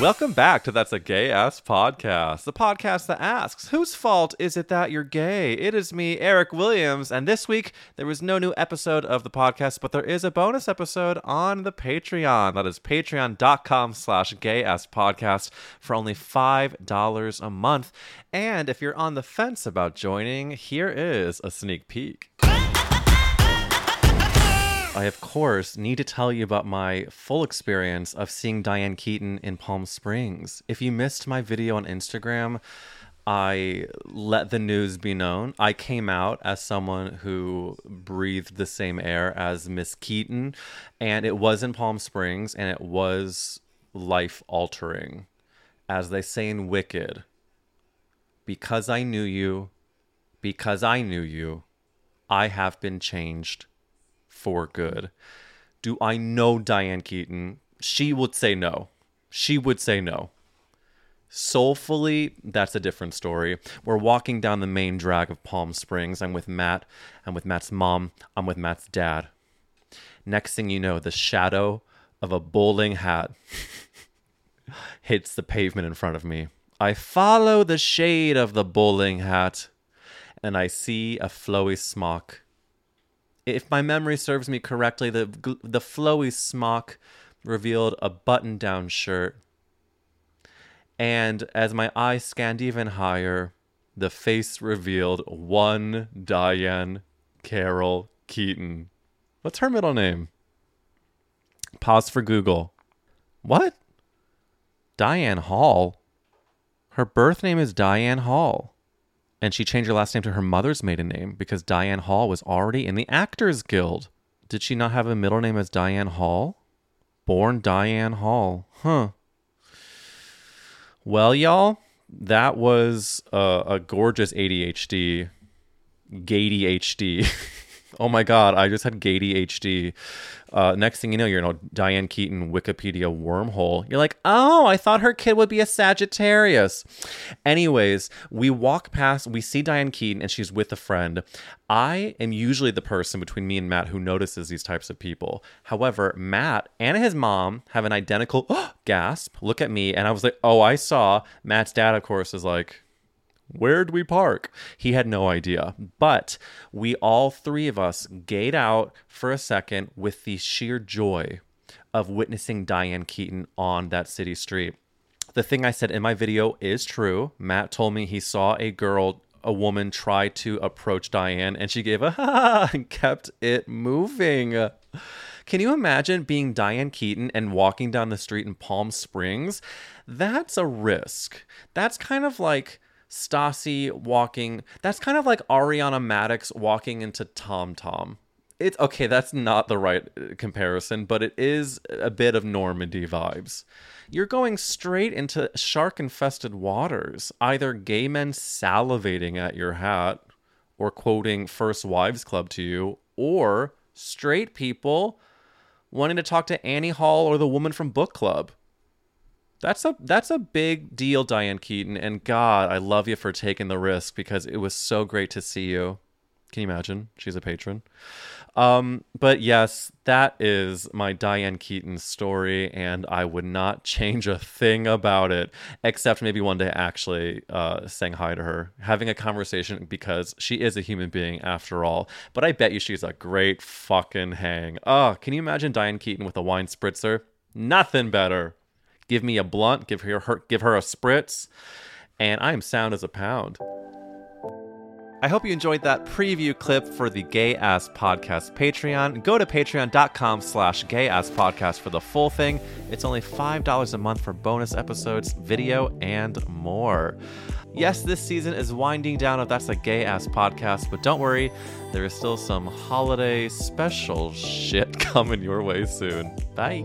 Welcome back to That's a Gay Ass Podcast, the podcast that asks, whose fault is it that you're gay? It is me, Eric Williams, and this week there was no new episode of the podcast, but there is a bonus episode on the Patreon. That is patreon.com slash gay ass podcast for only $5 a month. And if you're on the fence about joining, here is a sneak peek. I, of course, need to tell you about my full experience of seeing Diane Keaton in Palm Springs. If you missed my video on Instagram, I let the news be known. I came out as someone who breathed the same air as Miss Keaton, and it was in Palm Springs, and it was life altering. As they say in Wicked, because I knew you, because I knew you, I have been changed for good. Do I know Diane Keaton? She would say no. She would say no. Soulfully, that's a different story. We're walking down the main drag of Palm Springs. I'm with Matt. I'm with Matt's mom. I'm with Matt's dad. Next thing you know, the shadow of a bowling hat hits the pavement in front of me. I follow the shade of the bowling hat and I see a flowy smock if my memory serves me correctly, the the flowy smock revealed a button-down shirt. And as my eyes scanned even higher, the face revealed one Diane Carol Keaton. What's her middle name? Pause for Google. What? Diane Hall. Her birth name is Diane Hall and she changed her last name to her mother's maiden name because Diane Hall was already in the Actors Guild. Did she not have a middle name as Diane Hall? Born Diane Hall. Huh. Well, y'all, that was a, a gorgeous ADHD, GADHD. oh my God, I just had GADHD. Uh, next thing you know, you're in a Diane Keaton Wikipedia wormhole. You're like, oh, I thought her kid would be a Sagittarius. Anyways, we walk past, we see Diane Keaton, and she's with a friend. I am usually the person between me and Matt who notices these types of people. However, Matt and his mom have an identical gasp. Look at me, and I was like, oh, I saw. Matt's dad, of course, is like, Where'd we park? He had no idea. But we all three of us gayed out for a second with the sheer joy of witnessing Diane Keaton on that city street. The thing I said in my video is true. Matt told me he saw a girl, a woman, try to approach Diane and she gave a ha and kept it moving. Can you imagine being Diane Keaton and walking down the street in Palm Springs? That's a risk. That's kind of like Stassi walking. That's kind of like Ariana Madix walking into Tom Tom. It's okay, that's not the right uh, comparison, but it is a bit of Normandy vibes. You're going straight into shark infested waters, either gay men salivating at your hat or quoting First Wives Club to you, or straight people wanting to talk to Annie Hall or the woman from book club. That's a that's a big deal, Diane Keaton, and God, I love you for taking the risk because it was so great to see you. Can you imagine? She's a patron. Um, but yes, that is my Diane Keaton story, and I would not change a thing about it, except maybe one day actually uh, saying hi to her, having a conversation because she is a human being after all. But I bet you she's a great fucking hang. Oh, can you imagine Diane Keaton with a wine spritzer? Nothing better. Give me a blunt, give her, her give her a spritz, and I am sound as a pound. I hope you enjoyed that preview clip for the Gay Ass Podcast Patreon. Go to patreon.com slash gay ass podcast for the full thing. It's only $5 a month for bonus episodes, video, and more. Yes, this season is winding down if that's a gay ass podcast, but don't worry, there is still some holiday special shit coming your way soon. Bye.